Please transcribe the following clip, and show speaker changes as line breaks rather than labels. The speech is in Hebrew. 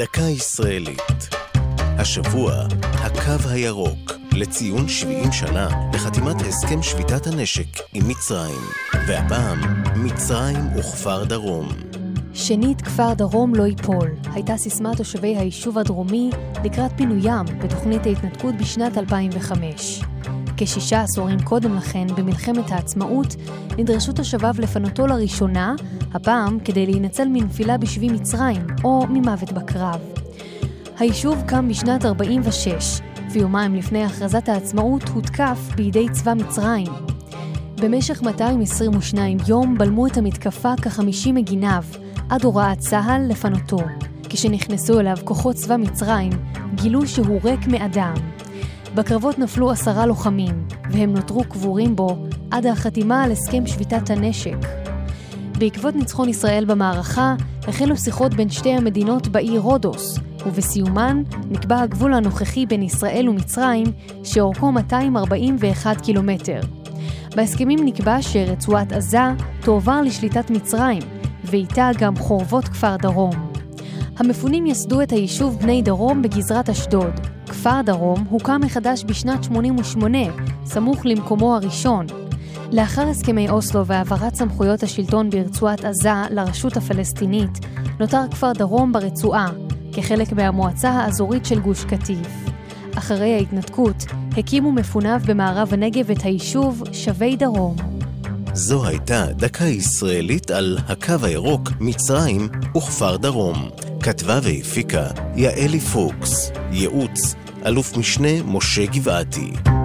דקה ישראלית. השבוע, הקו הירוק, לציון 70 שנה לחתימת הסכם שביתת הנשק עם מצרים. והפעם, מצרים וכפר דרום.
שנית, כפר דרום לא ייפול, הייתה סיסמת תושבי היישוב הדרומי לקראת פינוים בתוכנית ההתנתקות בשנת 2005. כשישה עשורים קודם לכן, במלחמת העצמאות, נדרשו תושביו לפנותו לראשונה, הפעם כדי להינצל מנפילה בשבי מצרים, או ממוות בקרב. היישוב קם בשנת 46, ויומיים לפני הכרזת העצמאות הותקף בידי צבא מצרים. במשך 222 יום בלמו את המתקפה כ-50 מגיניו, עד הוראת צה"ל לפנותו. כשנכנסו אליו כוחות צבא מצרים, גילו שהוא ריק מאדם. בקרבות נפלו עשרה לוחמים, והם נותרו קבורים בו עד החתימה על הסכם שביתת הנשק. בעקבות ניצחון ישראל במערכה, החלו שיחות בין שתי המדינות בעיר רודוס, ובסיומן נקבע הגבול הנוכחי בין ישראל ומצרים, שאורכו 241 קילומטר. בהסכמים נקבע שרצועת עזה תועבר לשליטת מצרים, ואיתה גם חורבות כפר דרום. המפונים יסדו את היישוב בני דרום בגזרת אשדוד. כפר דרום הוקם מחדש בשנת 88, סמוך למקומו הראשון. לאחר הסכמי אוסלו והעברת סמכויות השלטון ברצועת עזה לרשות הפלסטינית, נותר כפר דרום ברצועה, כחלק מהמועצה האזורית של גוש קטיף. אחרי ההתנתקות, הקימו מפוניו במערב הנגב את היישוב שבי דרום.
זו הייתה דקה ישראלית על הקו הירוק, מצרים וכפר דרום. כתבה והפיקה יעלי פוקס. ייעוץ, אלוף משנה משה גבעתי.